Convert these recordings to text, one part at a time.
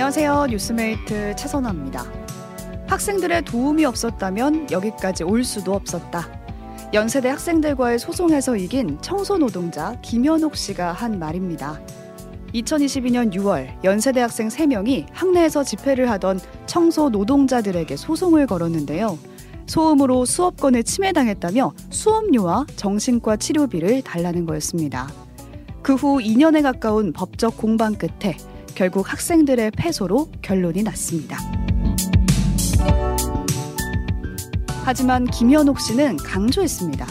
안녕하세요. 뉴스메이트 최선아입니다. 학생들의 도움이 없었다면 여기까지 올 수도 없었다. 연세대 학생들과의 소송에서 이긴 청소노동자 김현옥 씨가 한 말입니다. 2022년 6월 연세대 학생 3명이 학내에서 집회를 하던 청소 노동자들에게 소송을 걸었는데요. 소음으로 수업권을 침해당했다며 수업료와 정신과 치료비를 달라는 거였습니다. 그 후 2년에 가까운 법적 공방 끝에 결국 학생들의 패소로 결론이 났습니다. 하지만 김현옥 씨는 강조했습니다.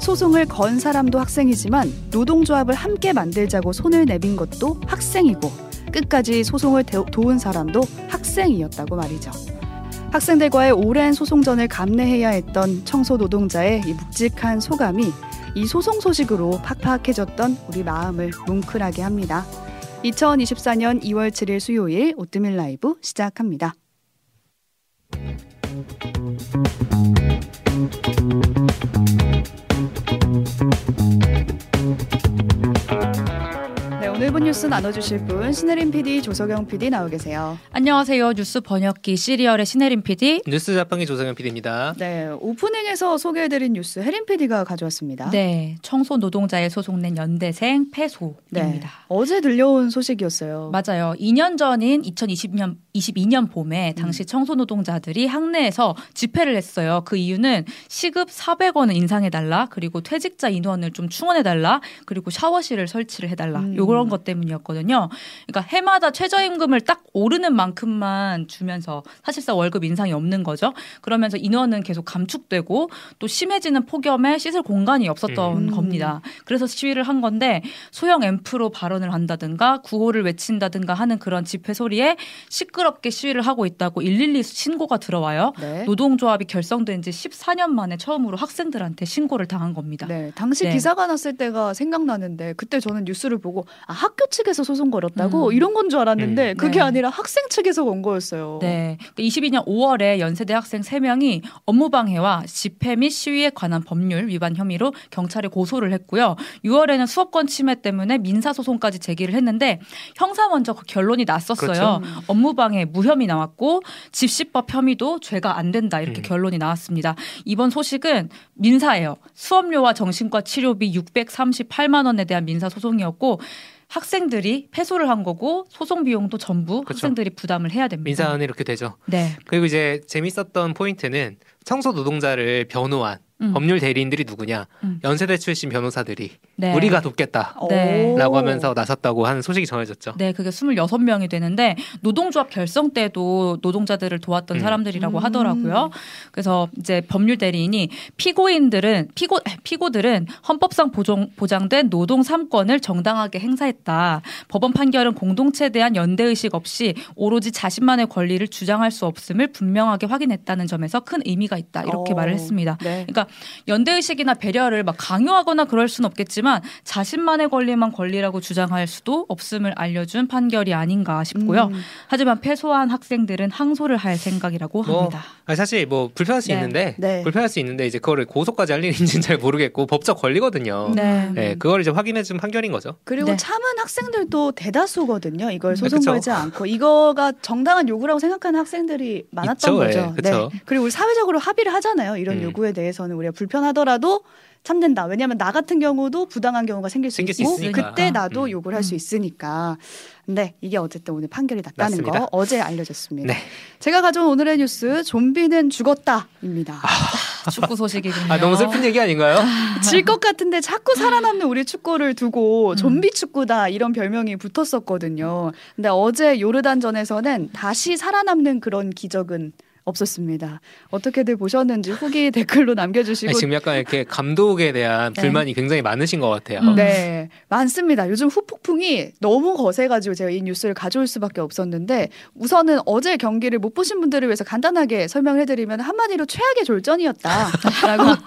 소송을 건 사람도 학생이지만 노동조합을 함께 만들자고 손을 내민 것도 학생이고 끝까지 소송을 도운 사람도 학생이었다고 말이죠. 학생들과의 오랜 소송전을 감내해야 했던 청소 노동자의 이 묵직한 소감이 이 소송 소식으로 팍팍해졌던 우리 마음을 뭉클하게 합니다. 2024년 2월 7일 수요일 오뜨밀 라이브 시작합니다. 뉴스 나눠주실 분 신혜림 PD, 조석영 PD 나오 계세요. 안녕하세요. 뉴스 번역기 시리얼의 신혜림 PD. 뉴스 자판기 조석영 PD입니다. 네, 오프닝에서 소개해드린 뉴스 혜림 PD가 가져왔습니다. 네, 청소 노동자의 소송낸 연대생 패소입니다. 네, 어제 들려온 소식이었어요. 맞아요. 2년 전인 2020년 22년 봄에 당시 음. 청소 노동자들이 학내에서 집회를 했어요. 그 이유는 시급 400원을 인상해달라, 그리고 퇴직자 인원을 좀 충원해달라, 그리고 샤워실을 설치를 해달라. 음. 요런 그런 것 때문이었 거든요. 그러니까 해마다 최저임금을 딱 오르는 만큼만 주면서 사실상 월급 인상이 없는 거죠. 그러면서 인원은 계속 감축되고 또 심해지는 폭염에 씻을 공간이 없었던 음. 겁니다. 그래서 시위를 한 건데 소형 앰프로 발언을 한다든가 구호를 외친다든가 하는 그런 집회 소리에 시끄럽게 시위를 하고 있다고 112 신고가 들어와요. 네. 노동조합이 결성된 지 14년 만에 처음으로 학생들한테 신고를 당한 겁니다. 네, 당시 네. 기사가 났을 때가 생각나는데 그때 저는 뉴스를 보고 아, 학교 측 에서 소송 걸었다고 음. 이런 건 줄 알았는데 음. 그게 네. 아니라 학생 측에서 건 거였어요. 네. 22년 5월에 연세대 학생 3명이 업무방해와 집회 및 시위에 관한 법률 위반 혐의로 경찰에 고소를 했고요. 6월에는 수업권 침해 때문에 민사소송까지 제기를 했는데 형사 먼저 그 결론이 났었어요. 그렇죠. 업무방해 무혐의 나왔고 집시법 혐의도 죄가 안 된다 이렇게 음. 결론이 나왔습니다. 이번 소식은 민사예요. 수업료와 정신과 치료비 638만 원에 대한 민사 소송이었고 학생들이 패소를 한 거고 소송 비용도 전부 그렇죠. 학생들이 부담을 해야 됩니다. 민사는 이렇게 되죠. 네. 그리고 이제 재밌었던 포인트는 청소 노동자를 변호한 음. 법률 대리인들이 누구냐? 음. 연세대 출신 변호사들이 네. 우리가 돕겠다라고 네. 하면서 나섰다고 하는 소식이 전해졌죠. 네, 그게 26명이 되는데 노동조합 결성 때도 노동자들을 도왔던 음. 사람들이라고 음. 하더라고요. 그래서 이제 법률 대리인이 피고인들은 피고 피고들은 헌법상 보정, 보장된 노동 3권을 정당하게 행사했다. 법원 판결은 공동체에 대한 연대 의식 없이 오로지 자신만의 권리를 주장할 수 없음을 분명하게 확인했다는 점에서 큰 의미가 있다. 이렇게 오. 말을 했습니다. 네. 그러니까 연대의식이나 배려를 막 강요하거나 그럴 수는 없겠지만 자신만의 권리만 권리라고 주장할 수도 없음을 알려준 판결이 아닌가 싶고요. 음. 하지만 패소한 학생들은 항소를 할 생각이라고 뭐, 합니다. 사실 뭐 불편할 수 네. 있는데 네. 불편할 수 있는데 이제 그거를 고소까지 할 일인지는 잘 모르겠고 법적 권리거든요. 네. 네 그걸 이제 확인해 준 판결인 거죠. 그리고 네. 참은 학생들도 대다수거든요. 이걸 소송 걸지 않고 이거가 정당한 요구라고 생각하는 학생들이 많았던 있죠. 거죠. 네. 그리고 우리 사회적으로 합의를 하잖아요. 이런 음. 요구에 대해서는 우리가 불편하더라도 참는다. 왜냐하면 나 같은 경우도 부당한 경우가 생길 수 있고 수 그때 나도 음. 욕을 할수 음. 있으니까. 근데 이게 어쨌든 오늘 판결이 났다는 맞습니다. 거 어제 알려졌습니다. 네. 제가 가져온 오늘의 뉴스 좀비는 죽었다입니다. 아, 축구 소식이군요. 아, 너무 슬픈 얘기 아닌가요? 질 것 같은데 자꾸 살아남는 우리 축구를 두고 음. 좀비 축구다 이런 별명이 붙었었거든요. 근데 어제 요르단전에서는 다시 살아남는 그런 기적은 없었습니다. 어떻게들 보셨는지 후기 댓글로 남겨주시고 아니, 지금 약간 이렇게 감독에 대한 네. 불만이 굉장히 많으신 것 같아요. 음. 네, 많습니다. 요즘 후폭풍이 너무 거세가지고 제가 이 뉴스를 가져올 수밖에 없었는데 우선은 어제 경기를 못 보신 분들을 위해서 간단하게 설명해드리면 한마디로 최악의 졸전이었다라고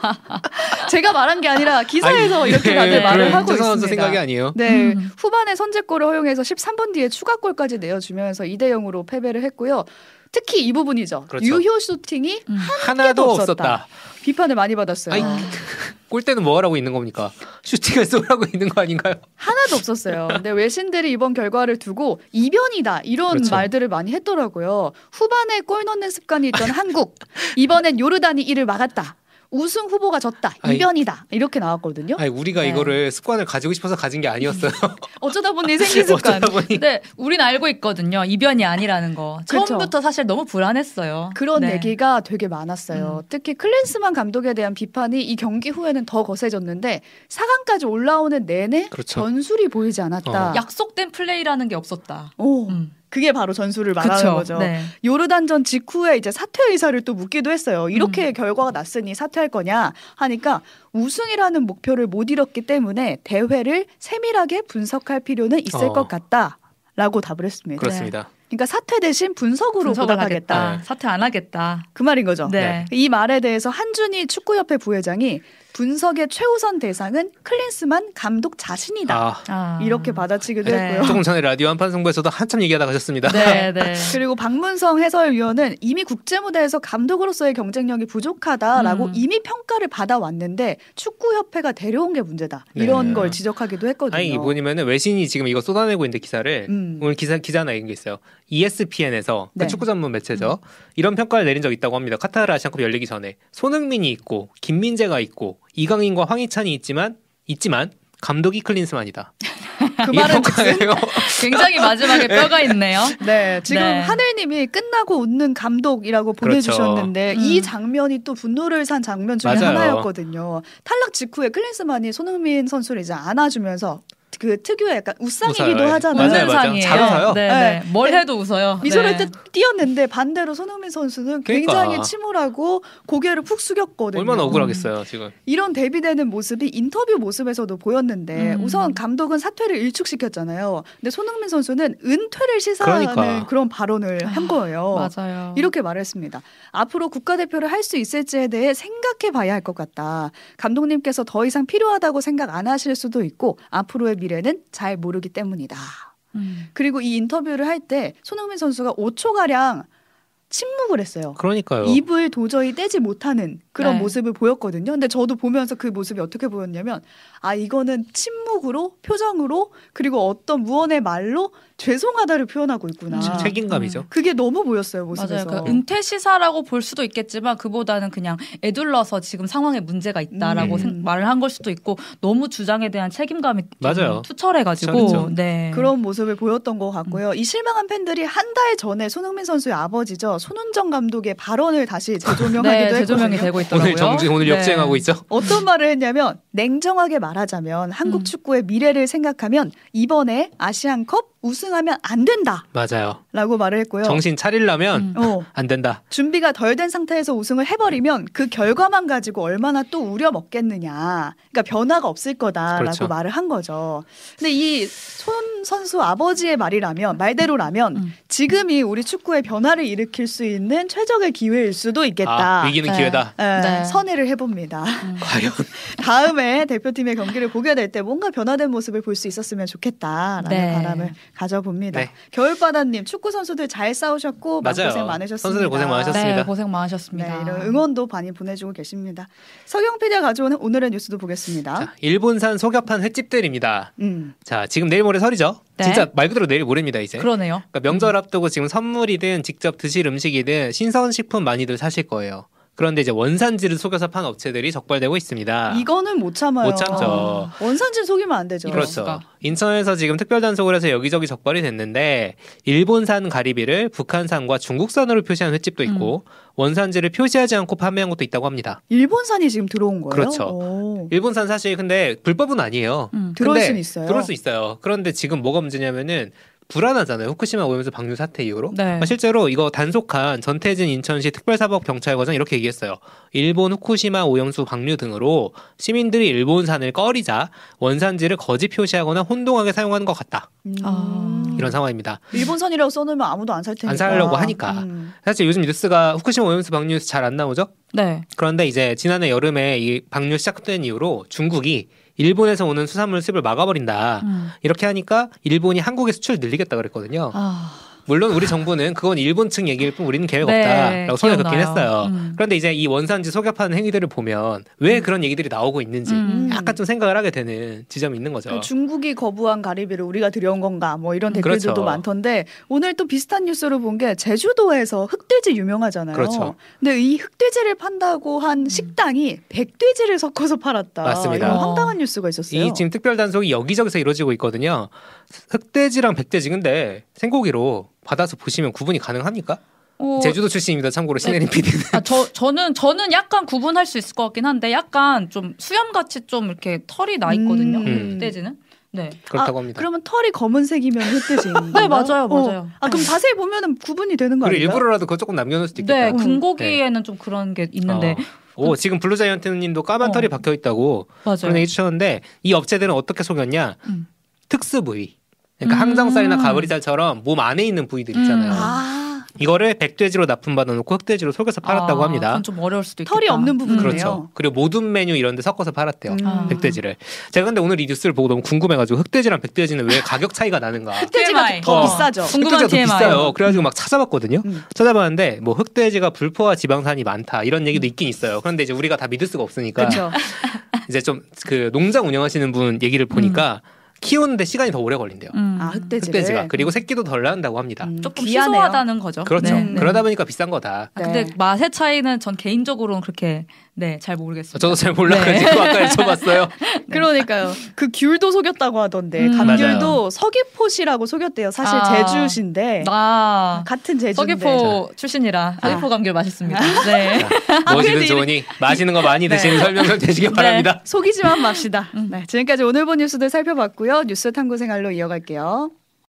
제가 말한 게 아니라 기사에서 아니, 이렇게 다들 네, 말을 하고 있습니다. 생각이 아니에요. 네, 음. 후반에 선제골을 허용해서 13분 뒤에 추가골까지 내어주면서 2대 0으로 패배를 했고요. 특히 이 부분이죠. 그렇죠. 유효 슈팅이 음. 하나도 없었다. 없었다. 비판을 많이 받았어요. 아이, 골대는 뭐 하라고 있는 겁니까? 슈팅을 쏘라고 있는 거 아닌가요? 하나도 없었어요. 근데 외신들이 이번 결과를 두고 이변이다 이런 그렇죠. 말들을 많이 했더라고요. 후반에 골 넣는 습관이 있던 한국 이번엔 요르단이 이를 막았다. 우승 후보가 졌다. 이변이다. 이렇게 나왔거든요. 아니, 우리가 네. 이거를 습관을 가지고 싶어서 가진 게 아니었어요. 어쩌다 보니 생긴 습관. 보니. 네, 우린 알고 있거든요. 이변이 아니라는 거. 처음부터 사실 너무 불안했어요. 그런 네. 얘기가 되게 많았어요. 음. 특히 클린스만 감독에 대한 비판이 이 경기 후에는 더 거세졌는데 4강까지 올라오는 내내 그렇죠. 전술이 보이지 않았다. 어. 약속된 플레이라는 게 없었다. 오. 음. 그게 바로 전술을 말하는 그쵸, 거죠. 네. 요르단전 직후에 이제 사퇴 의사를 또 묻기도 했어요. 이렇게 음. 결과가 났으니 사퇴할 거냐 하니까 우승이라는 목표를 못 이뤘기 때문에 대회를 세밀하게 분석할 필요는 있을 어. 것 같다 라고 답을 했습니다. 그렇습니다. 그러니까 사퇴 대신 분석으로 부탁하겠다. 네. 사퇴 안 하겠다. 그 말인 거죠. 네. 이 말에 대해서 한준희 축구협회 부회장이 분석의 최우선 대상은 클린스만 감독 자신이다. 아. 아. 이렇게 받아치기도 네. 했고요. 조금 전에 라디오 한판 승부에서도 한참 얘기하다 가셨습니다. 네, 네. 그리고 박문성 해설위원은 이미 국제 무대에서 감독으로서의 경쟁력이 부족하다라고 음. 이미 평가를 받아왔는데 축구협회가 데려온 게 문제다. 이런 네. 걸 지적하기도 했거든요. 아니 뭐냐면 외신이 지금 이거 쏟아내고 있는데 기사를 음. 오늘 기사 기자나 이런 게 있어요. ESPN에서 그 네. 축구 전문 매체죠. 음. 이런 평가를 내린 적 있다고 합니다. 카타르 아시안컵 열리기 전에 손흥민이 있고 김민재가 있고 이강인과 황희찬이 있지만 있지만 감독이 클린스만이다. 그 말은 굉장히 마지막에 뼈가 있네요. 네, 지금 네. 하늘님이 끝나고 웃는 감독이라고 그렇죠. 보내주셨는데 그렇죠. 이 장면이 또 분노를 산 장면 중에 맞아요. 하나였거든요. 탈락 직후에 클린스만이 손흥민 선수를 이제 안아주면서 그 특유의 약간 웃상이기도 웃어요. 하잖아요. 맞아요, 맞아요. 잘 웃어요. 네, 네. 네. 뭘 해도 웃어요. 미소를 네. 띄었는데 반대로 손흥민 선수는 그러니까. 굉장히 침울하고 고개를 푹 숙였거든요. 얼마나 억울하겠어요, 지금. 이런 대비되는 모습이 인터뷰 모습에서도 보였는데 음. 우선 감독은 사퇴를 일축시켰잖아요. 근데 손흥민 선수는 은퇴를 시사하는 그러니까. 그런 발언을 아, 한 거예요. 맞아요. 이렇게 말했습니다. 앞으로 국가대표를 할 수 있을지에 대해 생각해 봐야 할 것 같다. 감독님께서 더 이상 필요하다고 생각 안 하실 수도 있고 앞으로의 미 래는 잘 모르기 때문이다. 음. 그리고 이 인터뷰를 할 때 손흥민 선수가 5초가량 침묵을 했어요. 그러니까요. 입을 도저히 떼지 못하는 그런 네. 모습을 보였거든요. 근데 저도 보면서 그 모습이 어떻게 보였냐면 아 이거는 침묵으로 표정으로 그리고 어떤 무언의 말로 죄송하다를 표현하고 있구나. 아, 책임감이죠. 음. 그게 너무 보였어요 모습에서. 맞아요. 그 은퇴 시사라고 볼 수도 있겠지만 그보다는 그냥 애둘러서 지금 상황에 문제가 있다라고 음. 생, 말을 한 걸 수도 있고 너무 주장에 대한 책임감이 맞아요. 투철해가지고 네. 그런 모습을 보였던 것 같고요. 음. 이 실망한 팬들이 한 달 전에 손흥민 선수의 아버지죠 손훈정 감독의 발언을 다시 재조명하기도 네, 재조명이 되고 있더라고요. 오늘 정지 오늘 네. 역주행하고 있죠. 어떤 말을 했냐면 냉정하게 말하자면 한국 음. 축구의 미래를 생각하면 이번에 아시안컵 우승하면 안 된다. 맞아요. 라고 말을 했고요. 정신 차리려면 음. 어. 안 된다. 준비가 덜 된 상태에서 우승을 해버리면 그 결과만 가지고 얼마나 또 우려 먹겠느냐. 그러니까 변화가 없을 거다라고 그렇죠. 말을 한 거죠. 근데 이 손 선수 아버지의 말이라면 말대로라면 음. 지금이 우리 축구의 변화를 일으킬 수 있는 최적의 기회일 수도 있겠다. 아, 위기는 네. 기회다. 네. 네. 선회를 해봅니다. 음. 과연 다음에 대표팀의 경기를 보게 될 때 뭔가 변화된 모습을 볼 수 있었으면 좋겠다라는 네. 바람을 가져봅니다. 네. 겨울바다님 축구 선수들 잘 싸우셨고 맞아요. 고생 많으셨습니다. 선수들 고생 많으셨습니다. 네, 고생 많으셨습니다. 네, 이런 응원도 많이 보내주고 계십니다. 서경 PD가 가져오는 오늘의 뉴스도 보겠습니다. 자, 일본산 소격판 횟집들입니다. 음. 자, 지금 내일 모레 설이죠. 네. 진짜 말 그대로 내일 모레입니다 이제. 그러네요. 그러니까 명절 음. 앞두고 지금 선물이든 직접 드실 음식이든 신선 식품 많이들 사실 거예요. 그런데 이제 원산지를 속여서 판 업체들이 적발되고 있습니다. 이거는 못 참아요. 못 참죠. 아, 원산지 속이면 안 되죠. 그렇죠. 인천에서 지금 특별 단속을 해서 여기저기 적발이 됐는데 일본산 가리비를 북한산과 중국산으로 표시한 횟집도 있고 음. 원산지를 표시하지 않고 판매한 것도 있다고 합니다. 일본산이 지금 들어온 거예요? 그렇죠. 오. 일본산 사실 근데 불법은 아니에요. 음. 들어올 수 있어요. 들어올 수 있어요. 그런데 지금 뭐가 문제냐면은 불안하잖아요. 후쿠시마 오염수 방류 사태 이후로. 네. 그러니까 실제로 이거 단속한 전태진 인천시 특별사법경찰과장 이렇게 얘기했어요. 일본 후쿠시마 오염수 방류 등으로 시민들이 일본산을 꺼리자 원산지를 거짓 표시하거나 혼동하게 사용하는 것 같다. 음. 아. 이런 상황입니다. 일본산이라고 써놓으면 아무도 안 살 테니까. 안 살려고 하니까. 음. 사실 요즘 뉴스가 후쿠시마 오염수 방류 뉴스 잘 안 나오죠? 네. 그런데 이제 지난해 여름에 이 방류 시작된 이후로 중국이 일본에서 오는 수산물 수입을 막아버린다. 음. 이렇게 하니까 일본이 한국에 수출 늘리겠다 그랬거든요. 아... 물론 우리 정부는 그건 일본 측 얘기일 뿐 우리는 계획 네, 없다라고 손을 긋긴 했어요. 음. 그런데 이제 이 원산지 소개하는 행위들을 보면 왜 음. 그런 얘기들이 나오고 있는지 음. 약간 좀 생각을 하게 되는 지점이 있는 거죠. 그 중국이 거부한 가리비를 우리가 들여온 건가 뭐 이런 댓글들도 그렇죠. 많던데 오늘 또 비슷한 뉴스를 본 게 제주도에서 흑돼지 유명하잖아요. 그렇죠. 근데 이 흑돼지를 판다고 한 음. 식당이 백돼지를 섞어서 팔았다. 맞습니다. 이런 황당한 뉴스가 있었어요. 이 지금 특별 단속이 여기저기서 이루어지고 있거든요. 흑돼지랑 백돼지 근데 생고기로 받아서 보시면 구분이 가능합니까? 어, 제주도 출신입니다. 참고로 신혜림 네. PD는. 아, 저 저는 저는 약간 구분할 수 있을 것 같긴 한데 약간 좀 수염 같이 좀 이렇게 털이 나 있거든요. 음. 흑돼지는. 네. 그렇다고 아, 합니다. 그러면 털이 검은색이면 흑돼지. 네, 맞아요, 어. 맞아요. 어. 아, 그럼 자세히 보면은 구분이 되는 거 아니에요? 일부러라도 그거 조금 남겨놓을 수도 있겠다. 네, 금고기에는 네. 좀 그런 게 있는데. 어. 오, 지금 블루자이언트님도 까만 어. 털이 박혀 있다고. 그런 얘기 주셨는데 이 업체들은 어떻게 속였냐? 음. 특수 부위. 그러니까 음. 항정살이나 가브리살처럼 몸 안에 있는 부위들 있잖아요. 음. 아. 이거를 백돼지로 납품받아 놓고 흑돼지로 속여서 팔았다고 아, 합니다. 좀 어려울 수도 있겠다. 털이 없는 부분이네요. 그렇죠. 그리고 모든 메뉴 이런 데 섞어서 팔았대요. 음. 백돼지를. 제가 근데 오늘 이 뉴스를 보고 너무 궁금해 가지고 흑돼지랑 백돼지는 왜 가격 차이가 나는가? 흑돼지가 더 어. 비싸죠. 흑돼지가 더 비싸요. 그래 가지고 막 찾아봤거든요. 음. 찾아봤는데 뭐 흑돼지가 불포화 지방산이 많다 이런 얘기도 있긴 있어요. 그런데 이제 우리가 다 믿을 수가 없으니까 이제 좀 그 농장 운영하시는 분 얘기를 보니까 음. 키우는데 시간이 더 오래 걸린대요. 음. 아 흑돼지를? 흑돼지가 그리고 새끼도 덜 낳는다고 합니다. 음, 조금 귀하네요. 희소하다는 거죠. 그렇죠. 네. 그러다 보니까 비싼 거다. 아, 근데 맛의 차이는 전 개인적으로는 그렇게 네, 잘 모르겠습니다. 저도 잘 몰라가지고 네. 아까 여쭤봤어요. 네. 그러니까요. 그 귤도 속였다고 하던데 음. 감귤도 서귀포시라고 속였대요. 사실 아. 제주신데 아. 같은 제주인데. 서귀포 출신이라 서귀포 아. 감귤 맛있습니다. 네. 뭐지든 좋으니 마시는 거 많이 드시는 네. 설명을 되시기 바랍니다. 속이지만 맙시다. 음. 네, 지금까지 오늘 본 뉴스들 살펴봤고요. 뉴스 탐구 생활로 이어갈게요.